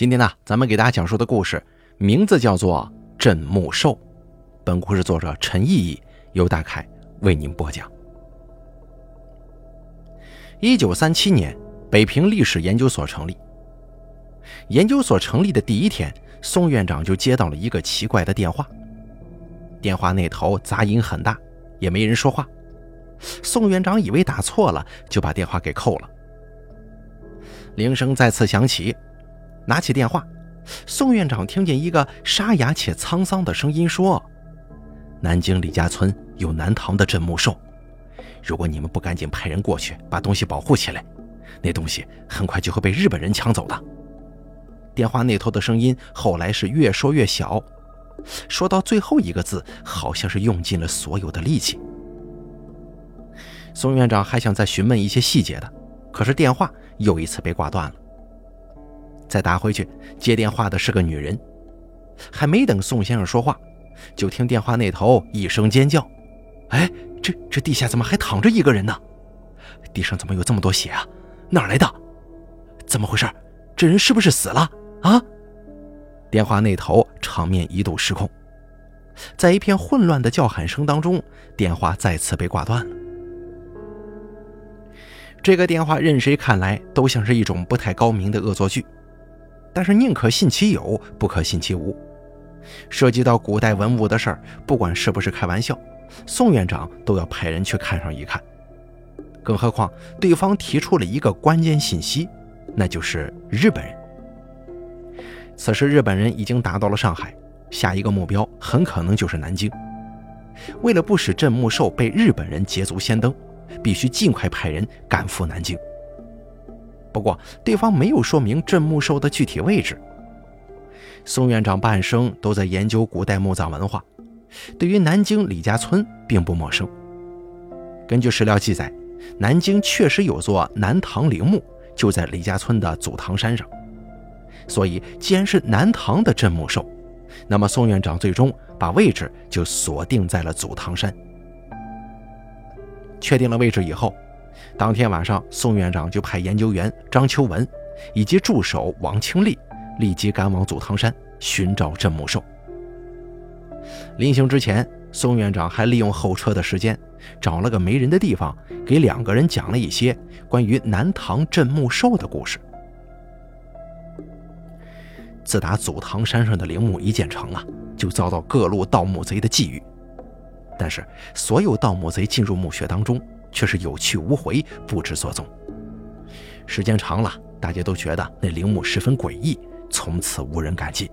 今天呢，咱们给大家讲述的故事名字叫做《镇墓兽》。本故事作者陈毅毅由大凯为您播讲。一九三七年，北平历史研究所成立。研究所成立的第一天，宋院长就接到了一个奇怪的电话。电话那头杂音很大，也没人说话。宋院长以为打错了，就把电话给扣了。铃声再次响起。拿起电话，宋院长听见一个沙哑且沧桑的声音说：“南京李家村有南唐的镇墓兽，如果你们不赶紧派人过去把东西保护起来，那东西很快就会被日本人抢走的。”电话那头的声音后来是越说越小，说到最后一个字，好像是用尽了所有的力气。宋院长还想再询问一些细节的，可是电话又一次被挂断了。再打回去，接电话的是个女人。还没等宋先生说话，就听电话那头一声尖叫：“哎，这这地下怎么还躺着一个人呢？地上怎么有这么多血啊？哪来的？怎么回事？这人是不是死了啊？”电话那头场面一度失控，在一片混乱的叫喊声当中，电话再次被挂断了。这个电话任谁看来都像是一种不太高明的恶作剧。但是宁可信其有，不可信其无。涉及到古代文物的事儿，不管是不是开玩笑，宋院长都要派人去看上一看。更何况对方提出了一个关键信息，那就是日本人。此时日本人已经达到了上海，下一个目标很可能就是南京。为了不使镇墓兽被日本人捷足先登，必须尽快派人赶赴南京。不过，对方没有说明镇墓兽的具体位置。宋院长半生都在研究古代墓葬文化，对于南京李家村并不陌生。根据史料记载，南京确实有座南唐陵墓，就在李家村的祖堂山上。所以，既然是南唐的镇墓兽，那么宋院长最终把位置就锁定在了祖堂山。确定了位置以后。当天晚上，宋院长就派研究员张秋文以及助手王清丽立即赶往祖堂山寻找镇墓兽。临行之前，宋院长还利用候车的时间，找了个没人的地方，给两个人讲了一些关于南唐镇墓兽的故事。自打祖堂山上的陵墓一建成啊，就遭到各路盗墓贼的觊觎，但是所有盗墓贼进入墓穴当中。却是有去无回，不知所踪。时间长了，大家都觉得那陵墓十分诡异，从此无人敢进。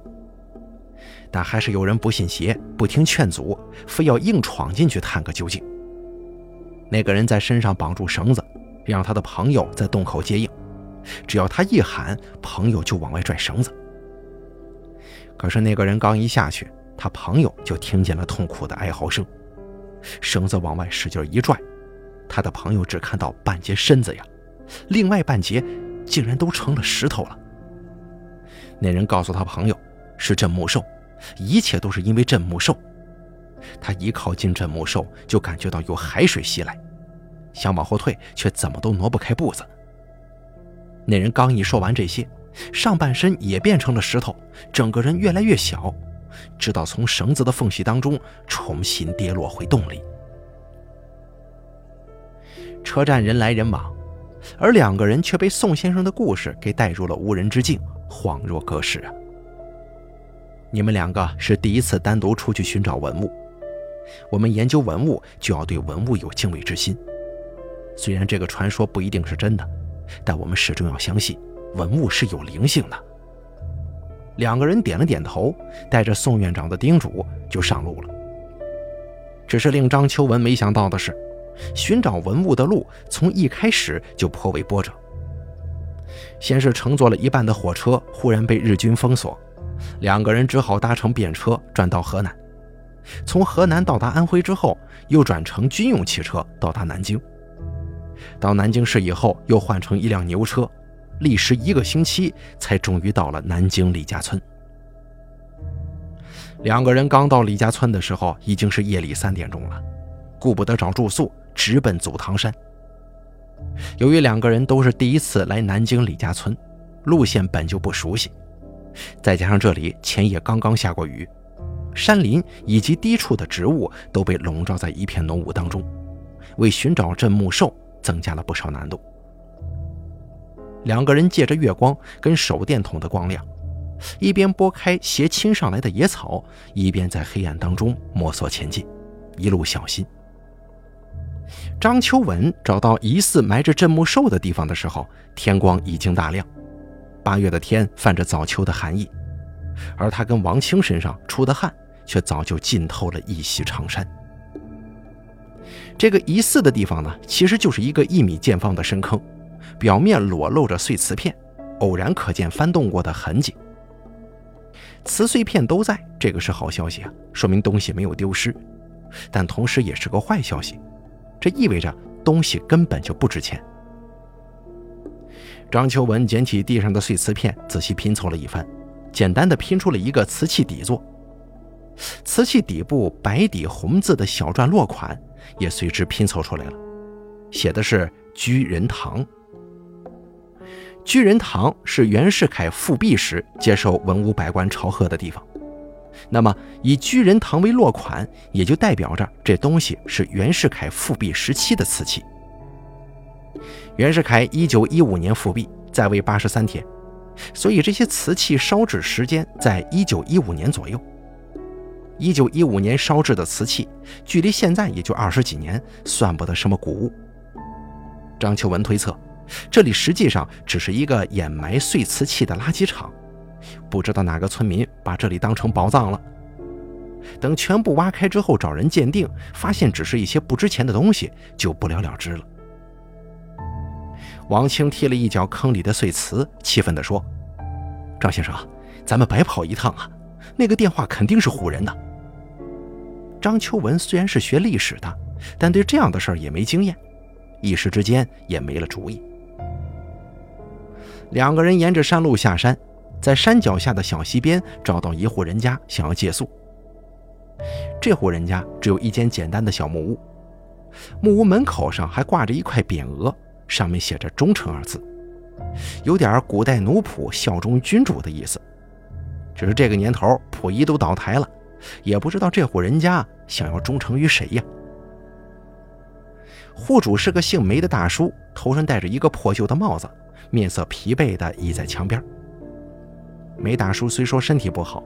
但还是有人不信邪，不听劝阻，非要硬闯进去探个究竟。那个人在身上绑住绳子，让他的朋友在洞口接应，只要他一喊，朋友就往外拽绳子。可是那个人刚一下去，他朋友就听见了痛苦的哀嚎声，绳子往外使劲一拽。他的朋友只看到半截身子呀，另外半截竟然都成了石头了。那人告诉他朋友是镇墓兽，一切都是因为镇墓兽。他一靠近镇墓兽，就感觉到有海水袭来，想往后退，却怎么都挪不开步子。那人刚一说完这些，上半身也变成了石头，整个人越来越小，直到从绳子的缝隙当中重新跌落回洞里。车站人来人往，而两个人却被宋先生的故事给带入了无人之境，恍若隔世啊！你们两个是第一次单独出去寻找文物，我们研究文物就要对文物有敬畏之心。虽然这个传说不一定是真的，但我们始终要相信文物是有灵性的。两个人点了点头，带着宋院长的叮嘱就上路了。只是令张秋文没想到的是。寻找文物的路从一开始就颇为波折。先是乘坐了一半的火车，忽然被日军封锁，两个人只好搭乘便车转到河南。从河南到达安徽之后，又转乘军用汽车到达南京。到南京市以后，又换成一辆牛车，历时一个星期，才终于到了南京李家村。两个人刚到李家村的时候，已经是夜里三点钟了，顾不得找住宿。直奔祖堂山。由于两个人都是第一次来南京李家村，路线本就不熟悉，再加上这里前夜刚刚下过雨，山林以及低处的植物都被笼罩在一片浓雾当中，为寻找镇墓兽增加了不少难度。两个人借着月光跟手电筒的光亮，一边拨开斜倾上来的野草，一边在黑暗当中摸索前进，一路小心。张秋文找到疑似埋着镇墓兽的地方的时候，天光已经大亮。八月的天泛着早秋的寒意，而他跟王清身上出的汗却早就浸透了一袭长衫。这个疑似的地方呢，其实就是一个一米见方的深坑，表面裸露着碎瓷片，偶然可见翻动过的痕迹。瓷碎片都在，这个是好消息啊，说明东西没有丢失，但同时也是个坏消息。这意味着东西根本就不值钱。张秋文捡起地上的碎瓷片，仔细拼凑了一番，简单的拼出了一个瓷器底座。瓷器底部白底红字的小篆落款也随之拼凑出来了，写的是“居仁堂”。居仁堂是袁世凯复辟时接受文武百官朝贺的地方。那么，以居仁堂为落款，也就代表着这东西是袁世凯复辟时期的瓷器。袁世凯一九一五年复辟，在位八十三天，所以这些瓷器烧制时间在一九一五年左右。一九一五年烧制的瓷器，距离现在也就二十几年，算不得什么古物。张秋文推测，这里实际上只是一个掩埋碎瓷器的垃圾场。不知道哪个村民把这里当成宝藏了。等全部挖开之后，找人鉴定，发现只是一些不值钱的东西，就不了了之了。王清踢了一脚坑里的碎瓷，气愤地说：“张先生，咱们白跑一趟啊！那个电话肯定是唬人的。”张秋文虽然是学历史的，但对这样的事儿也没经验，一时之间也没了主意。两个人沿着山路下山。在山脚下的小溪边找到一户人家，想要借宿。这户人家只有一间简单的小木屋，木屋门口上还挂着一块匾额，上面写着“忠诚”二字，有点古代奴仆效忠君主的意思。只是这个年头，溥仪都倒台了，也不知道这户人家想要忠诚于谁呀。户主是个姓梅的大叔，头上戴着一个破旧的帽子，面色疲惫地倚在墙边。梅大叔虽说身体不好，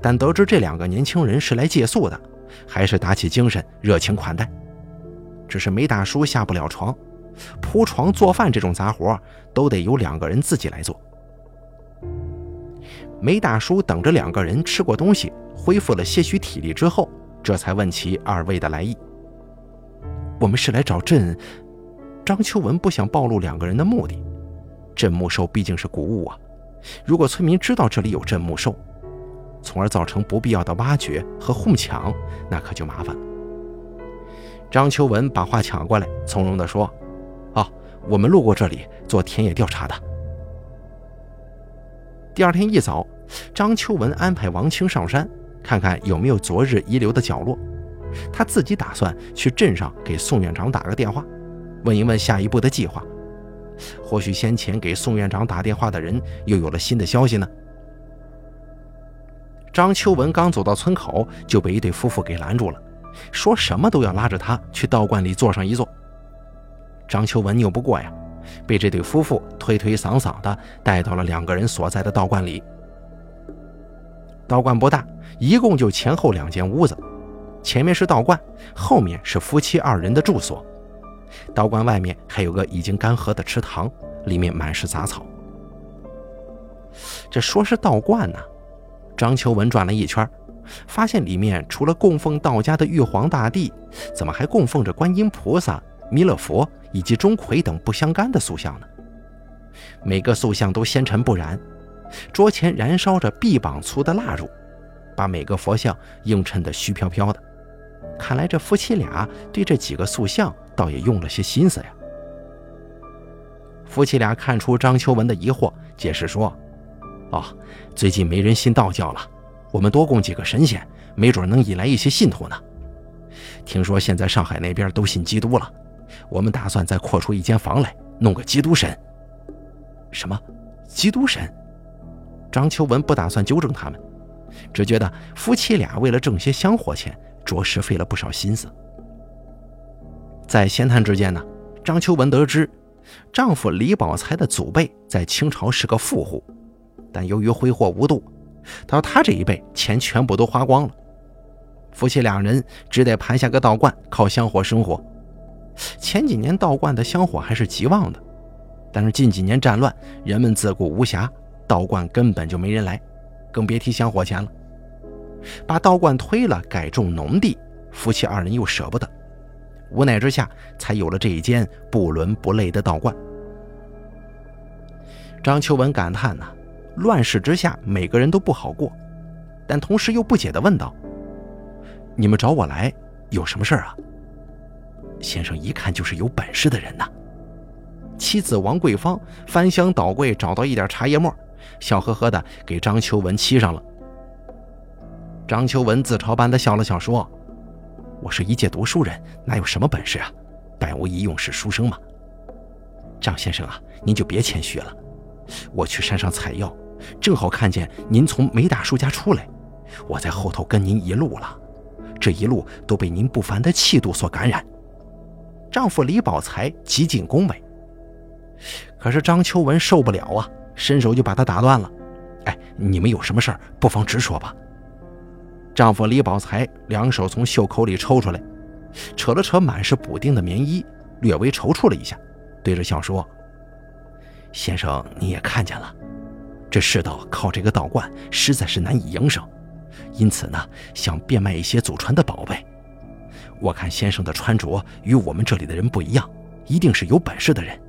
但得知这两个年轻人是来借宿的，还是打起精神热情款待。只是梅大叔下不了床，铺床做饭这种杂活都得由两个人自己来做。梅大叔等着两个人吃过东西，恢复了些许体力之后，这才问起二位的来意。我们是来找朕。张秋文不想暴露两个人的目的，镇墓兽毕竟是古物啊。如果村民知道这里有镇墓兽，从而造成不必要的挖掘和哄抢，那可就麻烦了。张秋文把话抢过来，从容地说：“哦，我们路过这里做田野调查的。”第二天一早，张秋文安排王清上山看看有没有昨日遗留的角落，他自己打算去镇上给宋院长打个电话，问一问下一步的计划。或许先前给宋院长打电话的人又有了新的消息呢。张秋文刚走到村口，就被一对夫妇给拦住了，说什么都要拉着他去道观里坐上一坐。张秋文拗不过呀，被这对夫妇推推搡搡的带到了两个人所在的道观里。道观不大，一共就前后两间屋子，前面是道观，后面是夫妻二人的住所。道观外面还有个已经干涸的池塘，里面满是杂草。这说是道观呢，张秋文转了一圈，发现里面除了供奉道家的玉皇大帝，怎么还供奉着观音菩萨、弥勒佛以及钟馗等不相干的塑像呢？每个塑像都纤尘不染，桌前燃烧着臂膀粗的蜡烛，把每个佛像映衬得虚飘飘的。看来这夫妻俩对这几个塑像。倒也用了些心思呀。夫妻俩看出张秋文的疑惑，解释说：“哦，最近没人信道教了，我们多供几个神仙，没准能引来一些信徒呢。听说现在上海那边都信基督了，我们打算再扩出一间房来，弄个基督神。什么？基督神？张秋文不打算纠正他们，只觉得夫妻俩为了挣些香火钱，着实费了不少心思。在闲谈之间呢，张秋文得知，丈夫李宝才的祖辈在清朝是个富户，但由于挥霍无度，到他这一辈钱全部都花光了，夫妻两人只得盘下个道观，靠香火生活。前几年道观的香火还是极旺的，但是近几年战乱，人们自顾无暇，道观根本就没人来，更别提香火钱了。把道观推了，改种农地，夫妻二人又舍不得。无奈之下，才有了这一间不伦不类的道观。张秋文感叹呐：“乱世之下，每个人都不好过。”但同时又不解地问道：“你们找我来有什么事儿啊？”先生一看就是有本事的人呐。妻子王桂芳翻箱倒柜找到一点茶叶沫，笑呵呵地给张秋文沏上了。张秋文自嘲般地笑了笑说。我是一介读书人，哪有什么本事啊？百无一用是书生吗？张先生啊，您就别谦虚了。我去山上采药，正好看见您从梅大叔家出来，我在后头跟您一路了。这一路都被您不凡的气度所感染。丈夫李宝才极尽恭维，可是张秋文受不了啊，伸手就把他打断了。哎，你们有什么事儿，不妨直说吧。丈夫李宝才两手从袖口里抽出来，扯了扯满是补丁的棉衣，略微踌躇了一下，对着笑说：“先生，你也看见了，这世道靠这个道观实在是难以营生，因此呢，想变卖一些祖传的宝贝。我看先生的穿着与我们这里的人不一样，一定是有本事的人，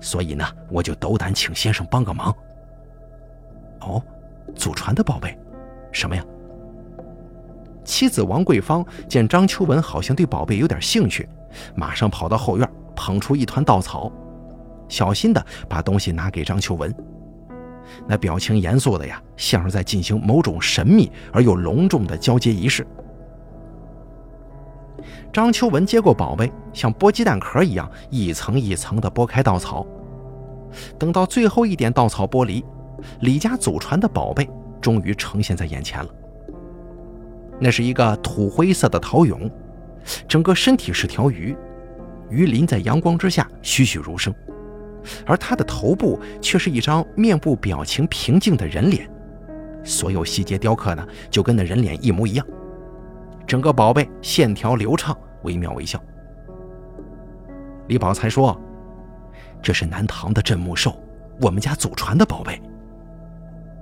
所以呢，我就斗胆请先生帮个忙。”“哦，祖传的宝贝，什么呀？”妻子王桂芳见张秋文好像对宝贝有点兴趣，马上跑到后院，捧出一团稻草，小心地把东西拿给张秋文。那表情严肃的呀，像是在进行某种神秘而又隆重的交接仪式。张秋文接过宝贝，像剥鸡蛋壳一样，一层一层地剥开稻草。等到最后一点稻草剥离，李家祖传的宝贝终于呈现在眼前了。那是一个土灰色的陶俑，整个身体是条鱼，鱼鳞在阳光之下栩栩如生，而它的头部却是一张面部表情平静的人脸，所有细节雕刻呢就跟那人脸一模一样，整个宝贝线条流畅，惟妙惟肖。李宝才说：“这是南唐的镇墓兽，我们家祖传的宝贝。”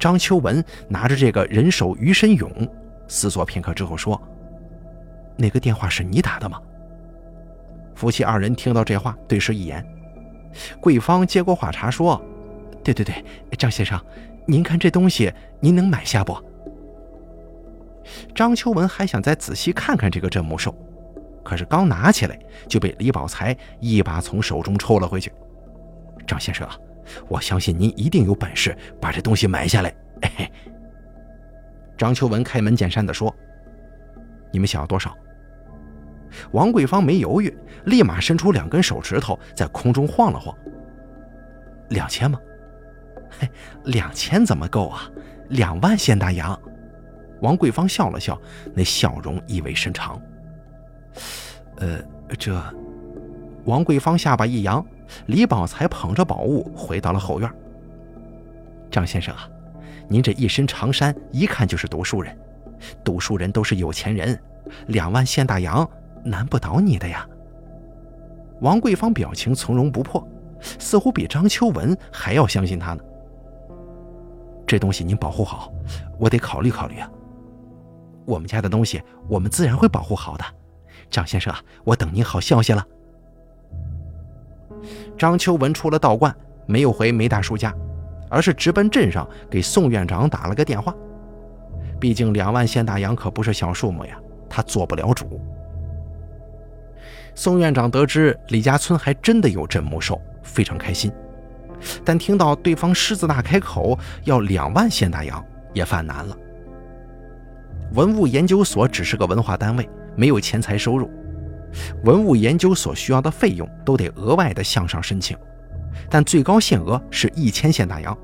张秋文拿着这个人手鱼身俑。思索片刻之后说：“那个电话是你打的吗？”夫妻二人听到这话，对视一眼。桂芳接过话茬说：“对对对，张先生，您看这东西，您能买下不？”张秋文还想再仔细看看这个镇墓兽，可是刚拿起来就被李宝才一把从手中抽了回去。“张先生啊，我相信您一定有本事把这东西买下来。”嘿嘿。张秋文开门见山地说：“你们想要多少？”王桂芳没犹豫，立马伸出两根手指头在空中晃了晃。“两千吗？”“嘿，两千怎么够啊？两万现大洋。”王桂芳笑了笑，那笑容意味深长。“呃，这……”王桂芳下巴一扬，李宝才捧着宝物回到了后院。“张先生啊。”您这一身长衫，一看就是读书人。读书人都是有钱人，两万现大洋难不倒你的呀。王桂芳表情从容不迫，似乎比张秋文还要相信他呢。这东西您保护好，我得考虑考虑啊。我们家的东西，我们自然会保护好的。张先生啊，我等您好消息了。张秋文出了道观，没有回梅大叔家。而是直奔镇上给宋院长打了个电话，毕竟两万现大洋可不是小数目呀，他做不了主。宋院长得知李家村还真的有镇墓兽，非常开心，但听到对方狮子大开口要两万现大洋，也犯难了。文物研究所只是个文化单位，没有钱财收入，文物研究所需要的费用都得额外的向上申请。但最高限额是一千现大洋。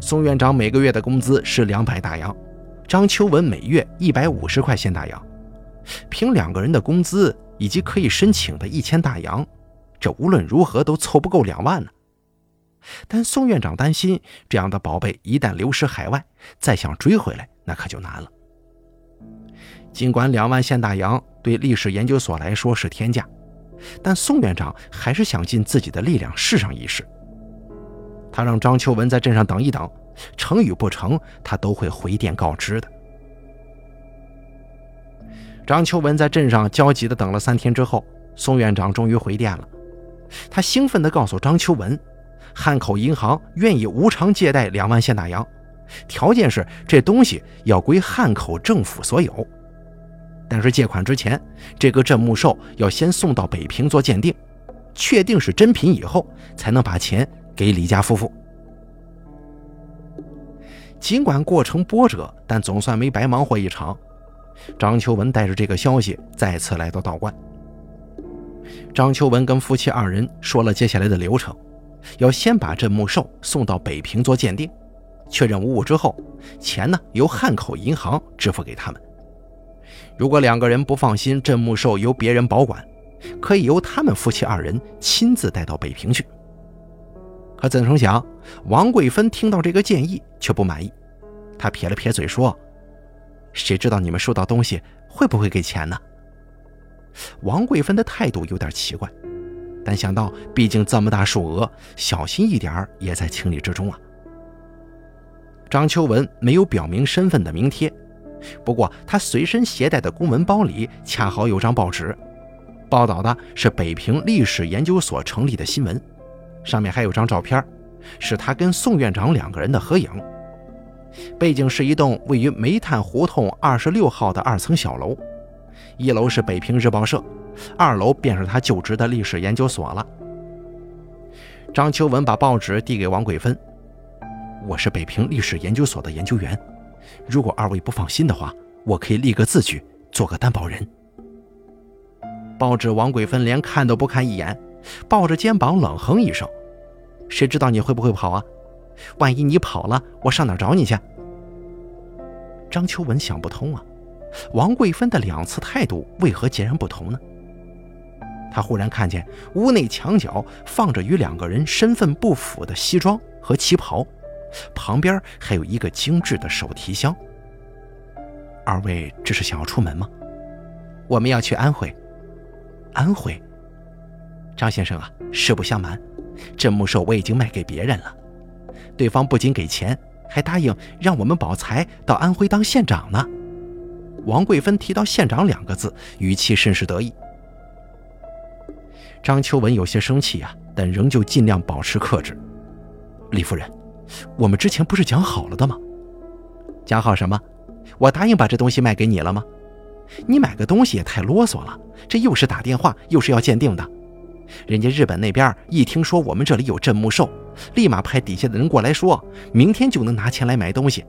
宋院长每个月的工资是两百大洋，张秋文每月一百五十块现大洋。凭两个人的工资以及可以申请的一千大洋，这无论如何都凑不够两万呢。但宋院长担心，这样的宝贝一旦流失海外，再想追回来，那可就难了。尽管两万现大洋对历史研究所来说是天价，但宋院长还是想尽自己的力量试上一试。他让张秋文在镇上等一等，成与不成，他都会回电告知的。张秋文在镇上焦急地等了三天之后，宋院长终于回电了。他兴奋地告诉张秋文。汉口银行愿意无偿借贷两万现大洋，条件是这东西要归汉口政府所有。但是借款之前，这个镇墓兽要先送到北平做鉴定，确定是真品以后，才能把钱给李家夫妇。尽管过程波折，但总算没白忙活一场。张秋文带着这个消息再次来到道观。张秋文跟夫妻二人说了接下来的流程。要先把镇墓兽送到北平做鉴定，确认无误之后，钱呢由汉口银行支付给他们。如果两个人不放心镇墓兽由别人保管，可以由他们夫妻二人亲自带到北平去。可怎成想，王贵芬听到这个建议却不满意，她撇了撇嘴说：“谁知道你们收到东西会不会给钱呢？”王贵芬的态度有点奇怪。但想到，毕竟这么大数额，小心一点也在情理之中啊。张秋文没有表明身份的名贴，不过他随身携带的公文包里恰好有张报纸，报道的是北平历史研究所成立的新闻，上面还有张照片，是他跟宋院长两个人的合影，背景是一栋位于煤炭胡同二十六号的二层小楼，一楼是北平日报社。二楼便是他就职的历史研究所了。张秋文把报纸递给王桂芬：“我是北平历史研究所的研究员，如果二位不放心的话，我可以立个字据，做个担保人。”报纸王桂芬连看都不看一眼，抱着肩膀冷哼一声：“谁知道你会不会跑啊？万一你跑了，我上哪找你去？”张秋文想不通啊，王桂芬的两次态度为何截然不同呢？他忽然看见屋内墙角放着与两个人身份不符的西装和旗袍，旁边还有一个精致的手提箱。二位这是想要出门吗？我们要去安徽。安徽，张先生啊，实不相瞒，这墓兽我已经卖给别人了。对方不仅给钱，还答应让我们保财到安徽当县长呢。王贵芬提到“县长”两个字，语气甚是得意。张秋文有些生气啊，但仍旧尽量保持克制。李夫人，我们之前不是讲好了的吗？讲好什么？我答应把这东西卖给你了吗？你买个东西也太啰嗦了，这又是打电话，又是要鉴定的。人家日本那边一听说我们这里有镇墓兽，立马派底下的人过来说，明天就能拿钱来买东西。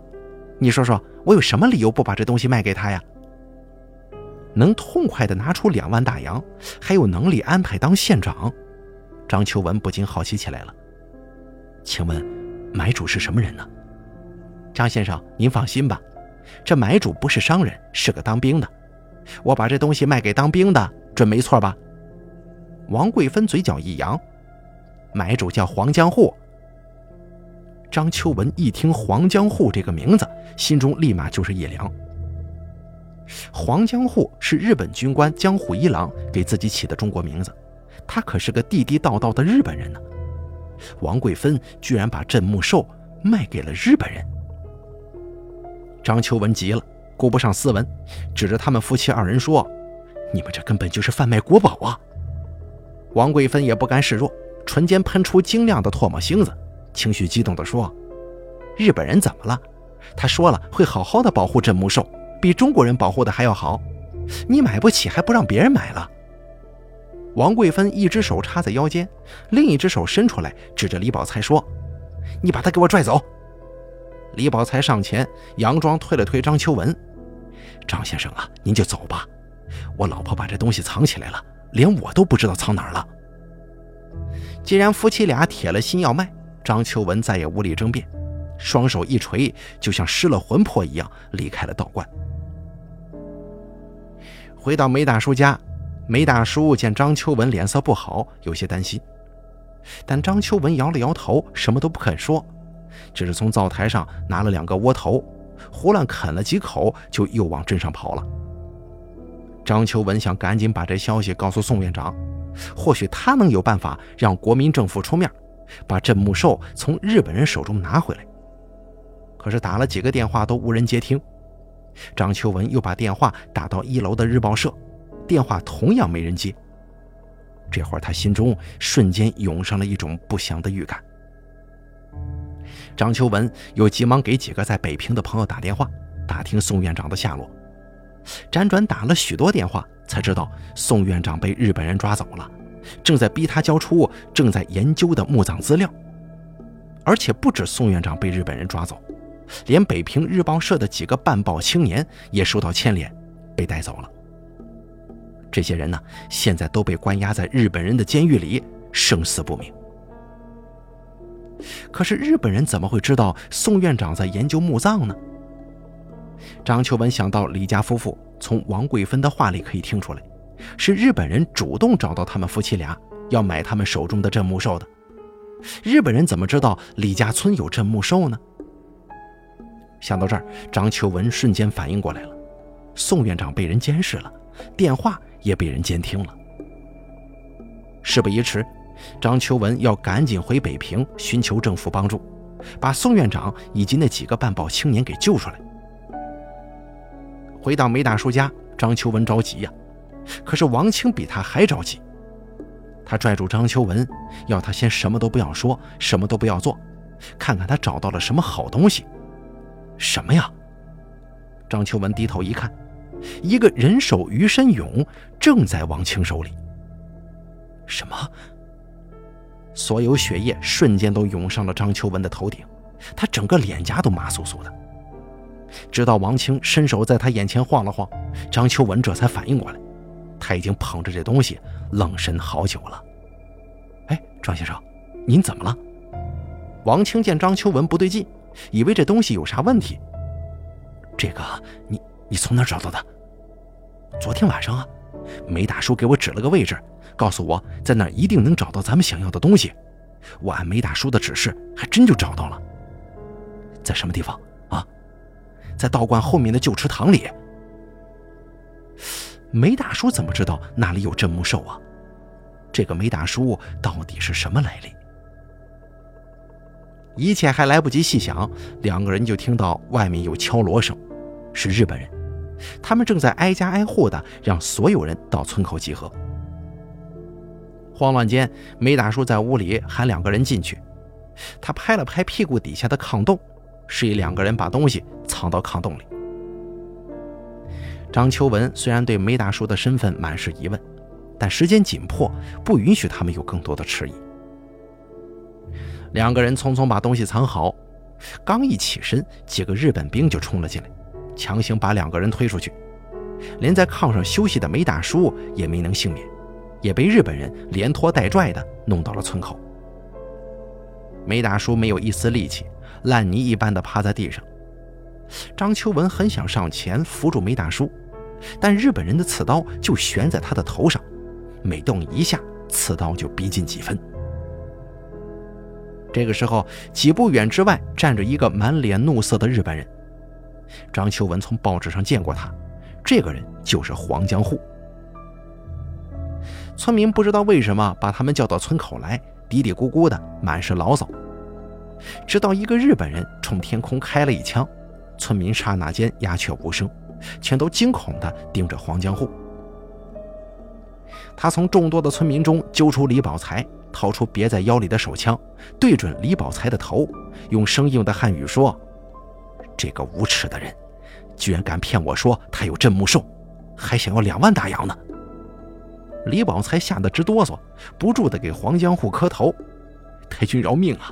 你说说我有什么理由不把这东西卖给他呀？能痛快地拿出两万大洋，还有能力安排当县长，张秋文不禁好奇起来了。请问，买主是什么人呢？张先生，您放心吧，这买主不是商人，是个当兵的。我把这东西卖给当兵的，准没错吧？王贵芬嘴角一扬，买主叫黄江户。张秋文一听黄江户这个名字，心中立马就是一凉。黄江户是日本军官江户一郎给自己起的中国名字，他可是个地地道道的日本人呢。王贵芬居然把镇墓兽卖给了日本人。张秋文急了，顾不上斯文，指着他们夫妻二人说：“你们这根本就是贩卖国宝啊！”王贵芬也不甘示弱，唇间喷出晶亮的唾沫星子，情绪激动地说：“日本人怎么了？他说了会好好的保护镇墓兽。”比中国人保护的还要好，你买不起还不让别人买了？王贵芬一只手插在腰间，另一只手伸出来，指着李宝才说：“你把他给我拽走！”李宝才上前佯装推了推张秋文：“张先生啊，您就走吧，我老婆把这东西藏起来了，连我都不知道藏哪儿了。”既然夫妻俩铁了心要卖，张秋文再也无力争辩，双手一垂，就像失了魂魄一样离开了道观。回到梅大叔家，梅大叔见张秋文脸色不好，有些担心。但张秋文摇了摇头，什么都不肯说，只是从灶台上拿了两个窝头，胡乱啃了几口，就又往镇上跑了。张秋文想赶紧把这消息告诉宋院长，或许他能有办法让国民政府出面，把镇墓兽从日本人手中拿回来。可是打了几个电话都无人接听，张秋文又把电话打到一楼的日报社，电话同样没人接。这会儿他心中瞬间涌上了一种不祥的预感。张秋文又急忙给几个在北平的朋友打电话，打听宋院长的下落。辗转打了许多电话，才知道宋院长被日本人抓走了，正在逼他交出正在研究的墓葬资料。而且不止宋院长被日本人抓走，连北平日报社的几个办报青年也受到牵连，被带走了。这些人呢，现在都被关押在日本人的监狱里，生死不明。可是日本人怎么会知道宋院长在研究墓葬呢？张秋文想到李家夫妇从王桂芬的话里可以听出来，是日本人主动找到他们夫妻俩，要买他们手中的镇墓兽的。日本人怎么知道李家村有镇墓兽呢？想到这儿，张秋文瞬间反应过来了：宋院长被人监视了，电话也被人监听了。事不宜迟，张秋文要赶紧回北平寻求政府帮助，把宋院长以及那几个办报青年给救出来。回到梅大叔家，张秋文着急呀。可是王清比他还着急。他拽住张秋文，要他先什么都不要说，什么都不要做，看看他找到了什么好东西。什么呀？张秋文低头一看，一个人手鱼身俑正在王清手里。什么？所有血液瞬间都涌上了张秋文的头顶，他整个脸颊都麻酥酥的。直到王清伸手在他眼前晃了晃，张秋文这才反应过来，他已经捧着这东西愣神好久了。哎，张先生，您怎么了？王清见张秋文不对劲，以为这东西有啥问题。这个，你你从哪找到的？昨天晚上啊，梅大叔给我指了个位置，告诉我在那儿一定能找到咱们想要的东西。我按梅大叔的指示，还真就找到了。在什么地方啊？在道观后面的旧池塘里，梅大叔怎么知道那里有镇墓兽啊？这个梅大叔到底是什么来历？一切还来不及细想，两个人就听到外面有敲锣声，是日本人，他们正在挨家挨户的让所有人到村口集合。慌乱间，梅大叔在屋里喊两个人进去，他拍了拍屁股底下的炕洞。示意两个人把东西藏到炕洞里。张秋文虽然对梅大叔的身份满是疑问，但时间紧迫，不允许他们有更多的迟疑。两个人匆匆把东西藏好，刚一起身，几个日本兵就冲了进来，强行把两个人推出去，连在炕上休息的梅大叔也没能幸免，也被日本人连拖带拽的弄到了村口。梅大叔没有一丝力气。烂泥一般的趴在地上，张秋文很想上前扶住梅大叔，但日本人的刺刀就悬在他的头上，每动一下，刺刀就逼近几分。这个时候，几步远之外站着一个满脸怒色的日本人。张秋文从报纸上见过他，这个人就是黄江户。村民不知道为什么把他们叫到村口来，嘀嘀咕咕的，满是牢骚。直到一个日本人冲天空开了一枪，村民刹那间鸦雀无声，全都惊恐地盯着黄江户。他从众多的村民中揪出李宝才，掏出别在腰里的手枪，对准李宝才的头，用生硬的汉语说：“这个无耻的人，居然敢骗我说他有镇墓兽，还想要两万大洋呢！”李宝才吓得直哆嗦，不住地给黄江户磕头：“太君饶命啊！”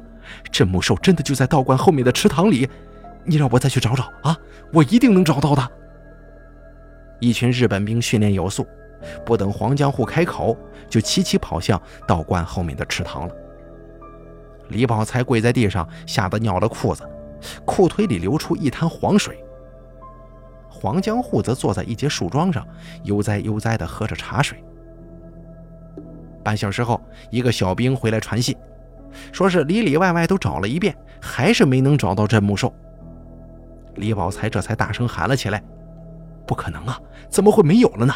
镇墓兽真的就在道观后面的池塘里，你让我再去找找啊！我一定能找到的。一群日本兵训练有素，不等黄江户开口，就齐齐跑向道观后面的池塘了。李宝才跪在地上，吓得尿了裤子，裤腿里流出一滩黄水。黄江户则坐在一节树桩上，悠哉悠哉地喝着茶水。半小时后，一个小兵回来传信，说是里里外外都找了一遍，还是没能找到镇墓兽。李宝才这才大声喊了起来：“不可能啊，怎么会没有了呢？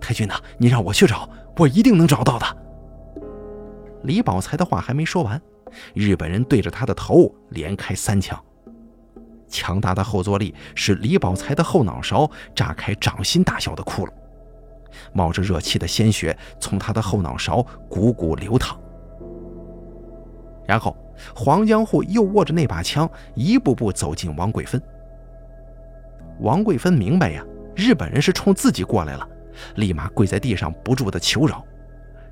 太君呐，你让我去找，我一定能找到的。”李宝才的话还没说完，日本人对着他的头连开三枪。强大的后坐力使李宝才的后脑勺炸开掌心大小的窟窿，冒着热气的鲜血从他的后脑勺汩汩流淌。然后黄江户又握着那把枪，一步步走进王贵芬。王贵芬明白呀，日本人是冲自己过来了，立马跪在地上不住的求饶：“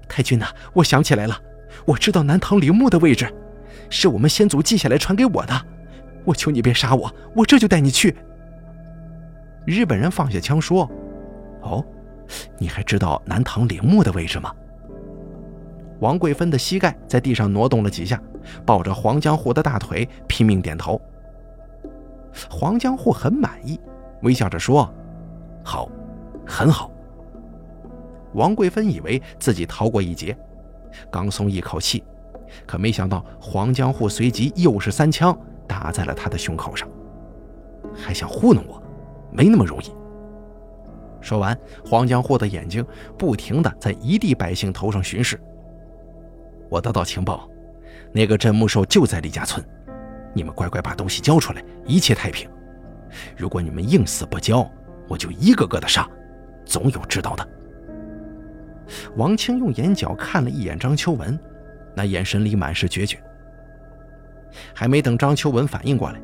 太君呐，我想起来了，我知道南唐陵墓的位置，是我们先祖记下来传给我的。”我求你别杀我，我这就带你去。日本人放下枪说：“哦，你还知道南唐陵墓的位置吗？”王贵芬的膝盖在地上挪动了几下，抱着黄江户的大腿拼命点头。黄江户很满意，微笑着说：“好，很好。”王贵芬以为自己逃过一劫，刚松一口气，可没想到黄江户随即又是三枪。打在了他的胸口上，还想糊弄我，没那么容易。说完，黄江货的眼睛不停地在一地百姓头上巡视。我得到情报，那个镇墓兽就在李家村，你们乖乖把东西交出来，一切太平。如果你们硬死不交，我就一个个的杀，总有知道的。王清用眼角看了一眼张秋文，那眼神里满是决绝。还没等张秋文反应过来，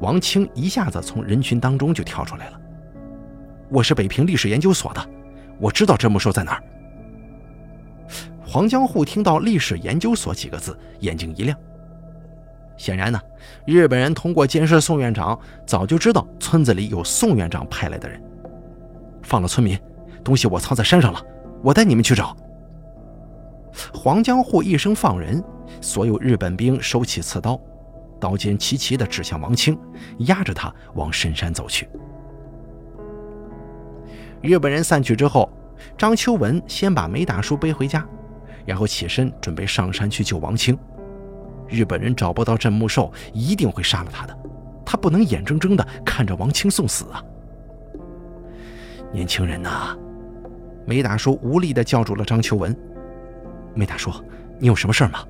王清一下子从人群当中就跳出来了。我是北平历史研究所的，我知道镇墓兽在哪儿。黄江户听到“历史研究所”几个字，眼睛一亮。显然呢，日本人通过监视宋院长，早就知道村子里有宋院长派来的人。放了村民，东西我藏在山上了，我带你们去找。黄江户一声放人。所有日本兵收起刺刀，刀尖齐齐地指向王清，压着他往深山走去。日本人散去之后，张秋文先把梅大叔背回家，然后起身准备上山去救王清。日本人找不到镇墓兽，一定会杀了他的，他不能眼睁睁地看着王清送死啊！年轻人呐，梅大叔无力地叫住了张秋文。梅大叔，你有什么事吗？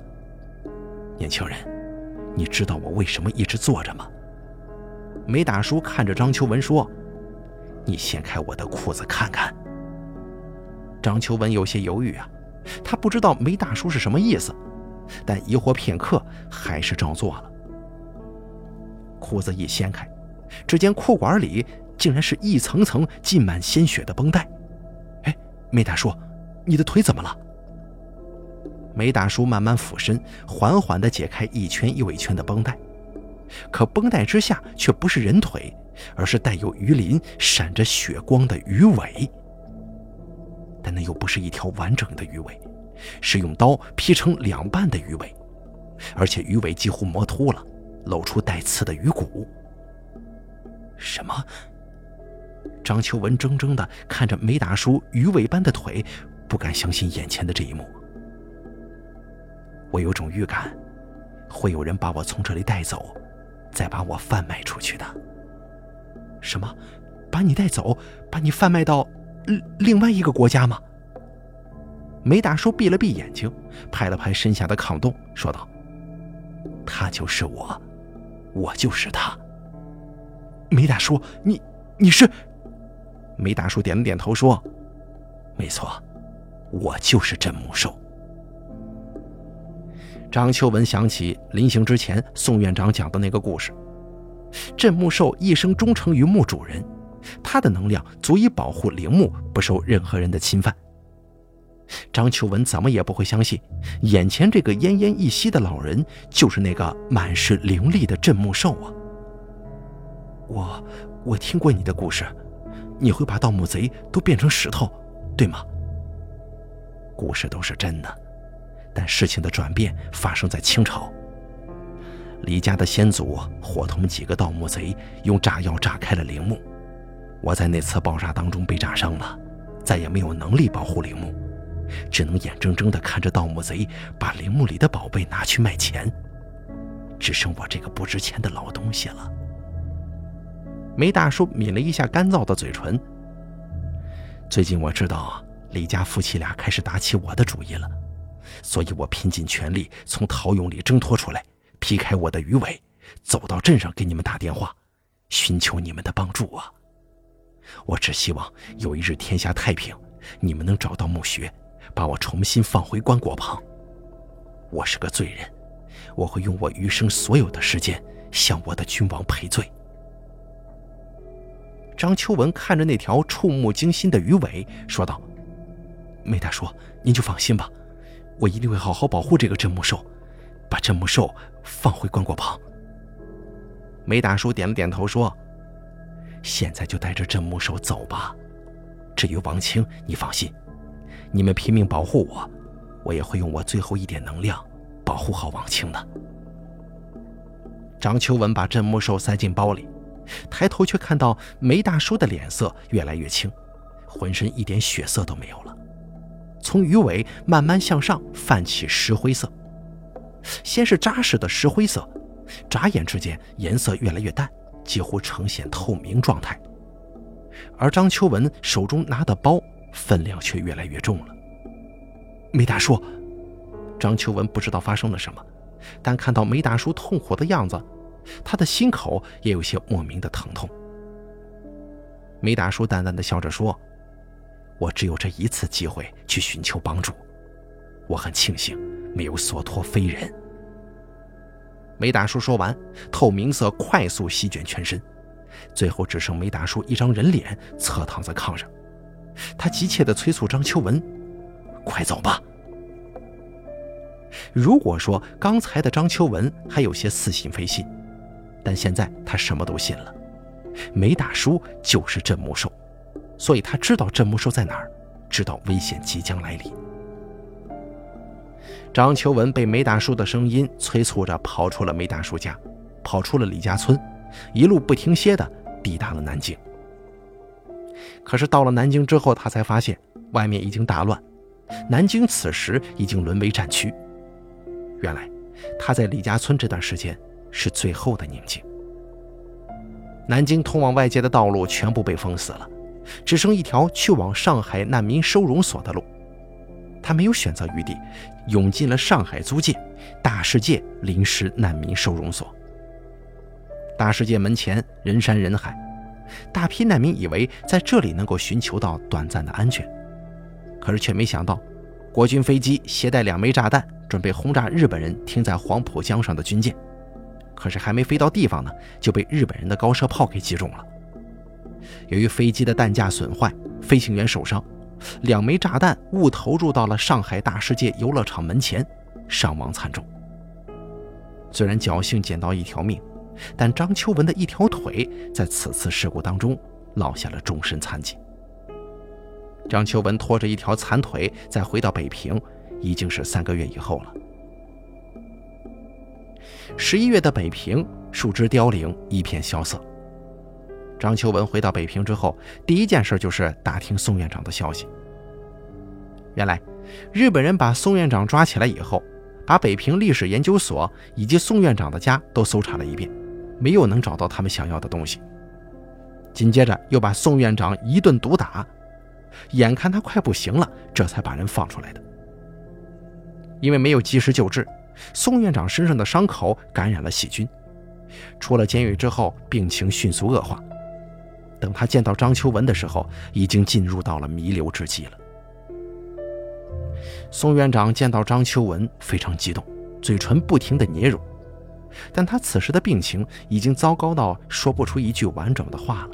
年轻人，你知道我为什么一直坐着吗？梅大叔看着张秋文说：“你掀开我的裤子看看。”张秋文有些犹豫啊，他不知道梅大叔是什么意思，但疑惑片刻，还是照做了。裤子一掀开，只见裤管里竟然是一层层浸满鲜血的绷带。哎，梅大叔，你的腿怎么了？梅大叔慢慢俯身，缓缓地解开一圈又一圈的绷带，可绷带之下却不是人腿，而是带有鱼鳞、闪着血光的鱼尾。但那又不是一条完整的鱼尾，是用刀劈成两半的鱼尾，而且鱼尾几乎磨秃了，露出带刺的鱼骨。什么？张秋文怔怔地看着梅大叔鱼尾般的腿，不敢相信眼前的这一幕。我有种预感，会有人把我从这里带走，再把我贩卖出去的。什么？把你带走？把你贩卖到另另外一个国家吗？梅大叔闭了闭眼睛，拍了拍身下的炕洞，说道：“他就是我，我就是他。”梅大叔，你你是？梅大叔点了点头，说：“没错，我就是镇墓兽。”张秋文想起临行之前宋院长讲的那个故事：镇墓兽一生忠诚于墓主人，它的能量足以保护陵墓不受任何人的侵犯。张秋文怎么也不会相信，眼前这个奄奄一息的老人就是那个满是灵力的镇墓兽啊！我我听过你的故事，你会把盗墓贼都变成石头，对吗？故事都是真的。但事情的转变发生在清朝，李家的先祖伙同几个盗墓贼用炸药炸开了陵墓，我在那次爆炸当中被炸伤了，再也没有能力保护陵墓，只能眼睁睁地看着盗墓贼把陵墓里的宝贝拿去卖钱，只剩我这个不值钱的老东西了。梅大叔抿了一下干燥的嘴唇。最近我知道李家夫妻俩开始打起我的主意了，所以我拼尽全力从陶俑里挣脱出来。劈开我的鱼尾，走到镇上给你们打电话，寻求你们的帮助啊！我只希望有一日天下太平，你们能找到墓穴，把我重新放回棺椁旁。我是个罪人，我会用我余生所有的时间向我的君王赔罪。张秋文看着那条触目惊心的鱼尾，说道：“梅大叔，您就放心吧，我一定会好好保护这个镇墓兽。”把镇墓兽放回棺椁旁。梅大叔点了点头，说：“现在就带着镇墓兽走吧。至于王清，你放心，你们拼命保护我，我也会用我最后一点能量保护好王清的。”张秋文把镇墓兽塞进包里，抬头却看到梅大叔的脸色越来越青，浑身一点血色都没有了，从鱼尾慢慢向上泛起石灰色。先是扎实的石灰色，眨眼之间颜色越来越淡，几乎呈现透明状态。而张秋文手中拿的包分量却越来越重了。梅大叔，张秋文不知道发生了什么，但看到梅大叔痛苦的样子，他的心口也有些莫名的疼痛。梅大叔淡淡的笑着说：“我只有这一次机会去寻求帮助，我很庆幸。”没有所托非人。梅大叔说完，透明色快速席卷全身，最后只剩梅大叔一张人脸侧躺在炕上。他急切地催促张秋文：“快走吧！”如果说刚才的张秋文还有些似信非信，但现在他什么都信了。梅大叔就是镇墓兽，所以他知道镇墓兽在哪儿，知道危险即将来临。张秋文被梅大叔的声音催促着跑出了梅大叔家，跑出了李家村，一路不停歇地抵达了南京。可是到了南京之后，他才发现外面已经大乱，南京此时已经沦为战区。原来他在李家村这段时间是最后的宁静。南京通往外界的道路全部被封死了，只剩一条去往上海难民收容所的路。他没有选择余地，涌进了上海租界大世界临时难民收容所。大世界门前人山人海，大批难民以为在这里能够寻求到短暂的安全，可是却没想到，国军飞机携带两枚炸弹，准备轰炸日本人停在黄浦江上的军舰。可是还没飞到地方呢，就被日本人的高射炮给击中了。由于飞机的弹架损坏，飞行员受伤。两枚炸弹误投入到了上海大世界游乐场门前，伤亡惨重。虽然侥幸捡到一条命，但张秋文的一条腿在此次事故当中落下了终身残疾。张秋文拖着一条残腿再回到北平，已经是三个月以后了。十一月的北平，树枝凋零，一片萧瑟。张秋文回到北平之后，第一件事就是打听宋院长的消息。原来，日本人把宋院长抓起来以后，把北平历史研究所以及宋院长的家都搜查了一遍，没有能找到他们想要的东西。紧接着又把宋院长一顿毒打，眼看他快不行了，这才把人放出来的。因为没有及时救治，宋院长身上的伤口感染了细菌，出了监狱之后，病情迅速恶化。等他见到张秋文的时候，已经进入到了弥留之际了。宋院长见到张秋文非常激动，嘴唇不停地捏揉，但他此时的病情已经糟糕到说不出一句完整的话了。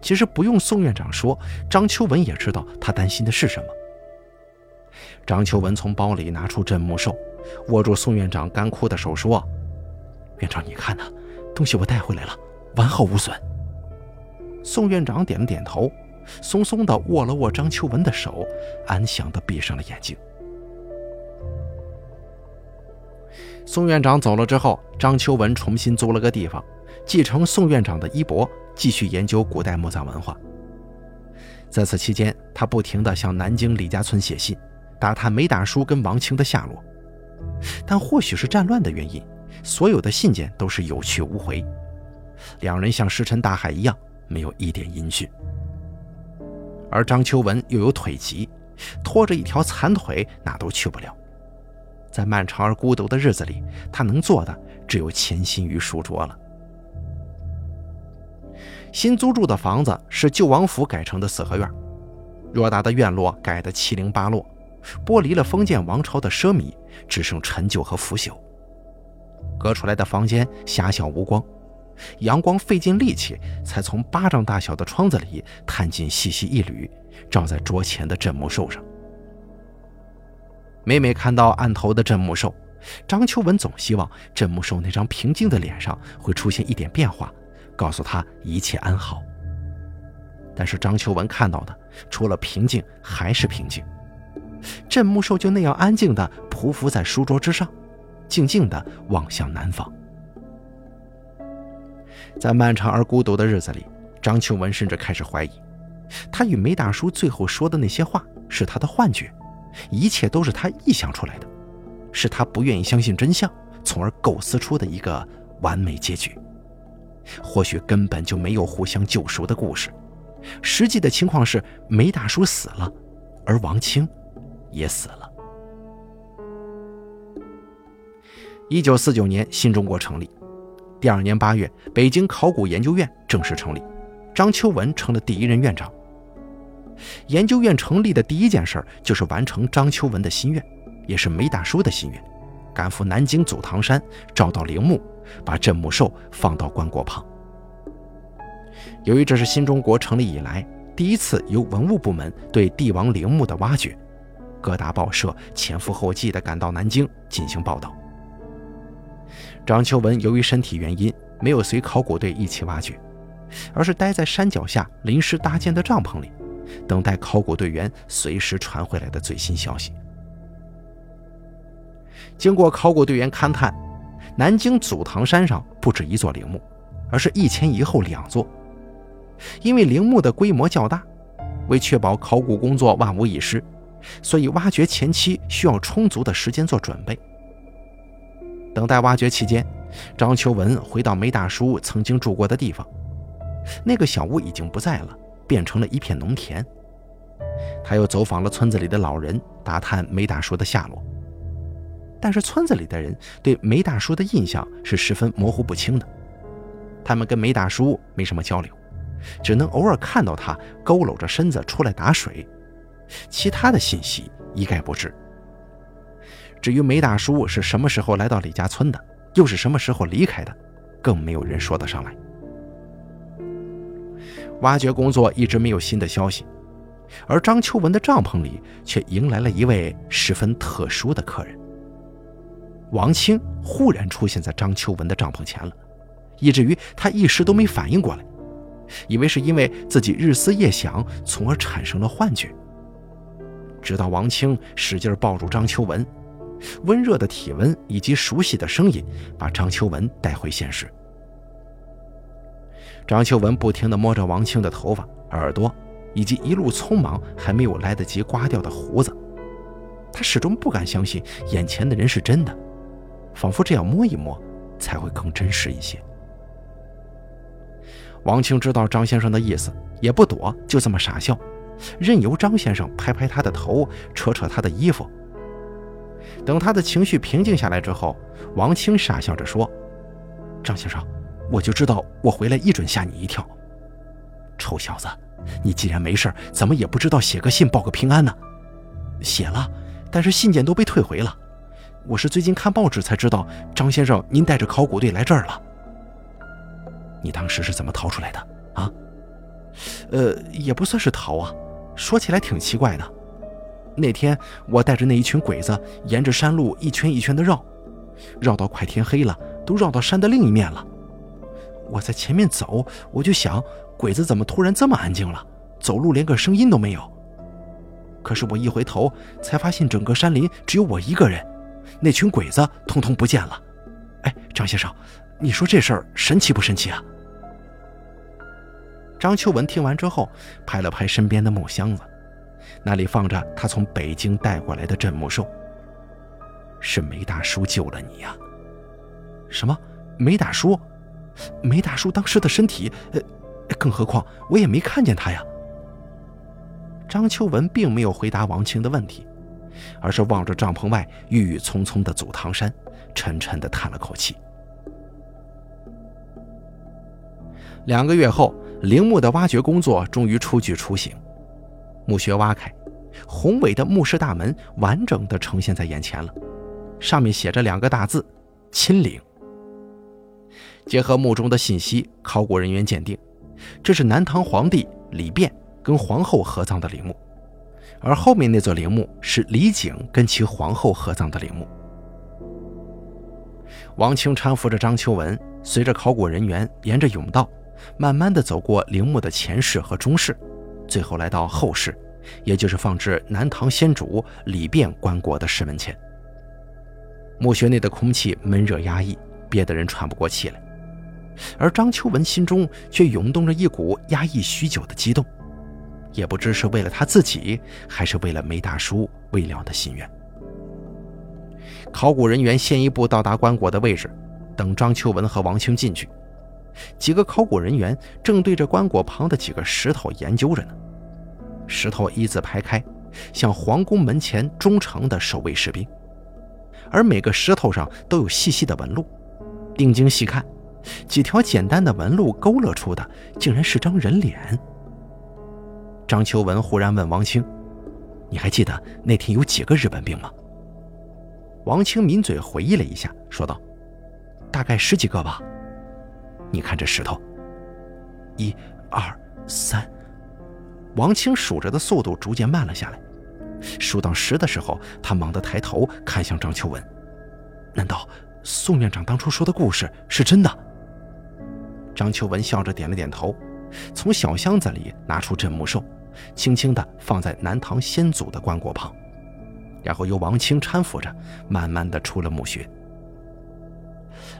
其实不用宋院长说，张秋文也知道他担心的是什么。张秋文从包里拿出镇墓兽，握住宋院长干枯的手说：“院长，你看呐，东西我带回来了，完好无损。”宋院长点了点头，松松地握了握张秋文的手，安详地闭上了眼睛。宋院长走了之后，张秋文重新租了个地方，继承宋院长的衣钵，继续研究古代墓葬文化。在此期间，他不停地向南京李家村写信，打探梅大叔跟王清的下落。但或许是战乱的原因，所有的信件都是有去无回，两人像石沉大海一样，没有一点音讯。而张秋文又有腿疾，拖着一条残腿哪都去不了。在漫长而孤独的日子里，他能做的只有潜心于书桌了。新租住的房子是旧王府改成的四合院，偌大的院落改得七零八落，剥离了封建王朝的奢靡，只剩陈旧和腐朽。隔出来的房间狭小无光，阳光费尽力气才从巴掌大小的窗子里探进细细一缕，照在桌前的镇墓兽上。每每看到案头的镇墓兽，张秋文总希望镇墓兽那张平静的脸上会出现一点变化，告诉他一切安好。但是张秋文看到的，除了平静还是平静。镇墓兽就那样安静地匍匐在书桌之上，静静地望向南方。在漫长而孤独的日子里，张秋文甚至开始怀疑，他与梅大叔最后说的那些话是他的幻觉。一切都是他臆想出来的，是他不愿意相信真相，从而构思出的一个完美结局。或许根本就没有互相救赎的故事，实际的情况是梅大叔死了，而王清也死了。一九四九年，新中国成立，第二年八月，北京考古研究院正式成立，张秋文成了第一任院长。研究院成立的第一件事就是完成张秋文的心愿，也是梅大叔的心愿，赶赴南京祖堂山找到陵墓，把镇墓兽放到棺椁旁。由于这是新中国成立以来第一次由文物部门对帝王陵墓的挖掘，各大报社前赴后继地赶到南京进行报道。张秋文由于身体原因，没有随考古队一起挖掘，而是待在山脚下临时搭建的帐篷里。等待考古队员随时传回来的最新消息。经过考古队员勘探，南京祖堂山上不止一座陵墓，而是一前一后两座。因为陵墓的规模较大，为确保考古工作万无一失，所以挖掘前期需要充足的时间做准备。等待挖掘期间，张秋文回到梅大叔曾经住过的地方，那个小屋已经不在了。变成了一片农田。他又走访了村子里的老人，打探梅大叔的下落。但是村子里的人对梅大叔的印象是十分模糊不清的，他们跟梅大叔没什么交流，只能偶尔看到他佝偻着身子出来打水，其他的信息一概不知。至于梅大叔是什么时候来到李家村的，又是什么时候离开的，更没有人说得上来。挖掘工作一直没有新的消息，而张秋文的帐篷里却迎来了一位十分特殊的客人。王清忽然出现在张秋文的帐篷前了，以至于他一时都没反应过来，以为是因为自己日思夜想，从而产生了幻觉。直到王清使劲抱住张秋文，温热的体温以及熟悉的声音把张秋文带回现实。张秋文不停地摸着王青的头发、耳朵，以及一路匆忙还没有来得及刮掉的胡子。他始终不敢相信眼前的人是真的，仿佛这样摸一摸才会更真实一些。王青知道张先生的意思，也不躲，就这么傻笑，任由张先生拍拍他的头，扯扯他的衣服。等他的情绪平静下来之后，王清傻笑着说：“张先生。”我就知道，我回来一准吓你一跳。臭小子，你既然没事，怎么也不知道写个信报个平安呢？写了，但是信件都被退回了。我是最近看报纸才知道，张先生您带着考古队来这儿了。你当时是怎么逃出来的啊？呃，也不算是逃啊，说起来挺奇怪的。那天我带着那一群鬼子，沿着山路一圈一圈的绕，绕到快天黑了，都绕到山的另一面了。我在前面走，我就想，鬼子怎么突然这么安静了？走路连个声音都没有。可是我一回头，才发现整个山林只有我一个人，那群鬼子通通不见了。哎，张先生，你说这事儿神奇不神奇啊？张秋文听完之后，拍了拍身边的木箱子，那里放着他从北京带过来的镇墓兽。是梅大叔救了你呀？什么？梅大叔？梅大叔当时的身体……呃，更何况我也没看见他呀。张秋文并没有回答王清的问题，而是望着帐篷外郁郁葱葱的祖堂山，沉沉的叹了口气。两个月后。陵墓的挖掘工作终于初具雏形，墓穴挖开，宏伟的墓室大门完整的呈现在眼前了，上面写着两个大字“亲陵”。结合墓中的信息，考古人员鉴定，这是南唐皇帝李昪跟皇后合葬的陵墓，而后面那座陵墓是李璟跟其皇后合葬的陵墓。王清搀扶着张秋文，随着考古人员沿着甬道。慢慢的走过陵墓的前室和中室，最后来到后室，也就是放置南唐先主李昪棺椁的室门前。墓穴内的空气闷热压抑，憋得人喘不过气来，而张秋文心中却涌动着一股压抑许久的激动，也不知是为了他自己，还是为了梅大叔未了的心愿。考古人员先一步到达棺椁的位置，等张秋文和王清进去。几个考古人员正对着棺椁旁的几个石头研究着呢。石头一字排开，像皇宫门前忠诚的守卫士兵，而每个石头上都有细细的纹路。定睛细看，几条简单的纹路勾勒出的，竟然是张人脸。张秋文忽然问王清：“你还记得那天有几个日本兵吗？”王清抿嘴回忆了一下，说道：“大概十几个吧。”你看这石头，一、二、三。王清数着的速度逐渐慢了下来。数到十的时候，他猛地抬头看向张秋文：“难道宋院长当初说的故事是真的？”张秋文笑着点了点头，从小箱子里拿出镇墓兽，轻轻地放在南唐先祖的棺椁旁，然后由王清搀扶着，慢慢地出了墓穴。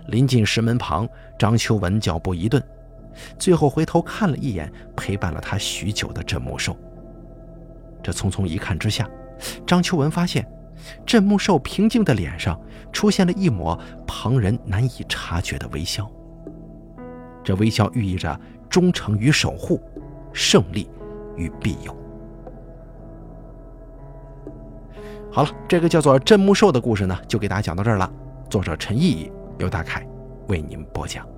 临近石门旁，张秋文脚步一顿，最后回头看了一眼陪伴了他许久的镇墓兽。这匆匆一看之下，张秋文发现，镇墓兽平静的脸上出现了一抹旁人难以察觉的微笑。这微笑寓意着忠诚与守护，胜利与庇佑。好了，这个叫做镇墓兽的故事呢，就给大家讲到这儿了。作者陈毅。由大凯为您播讲。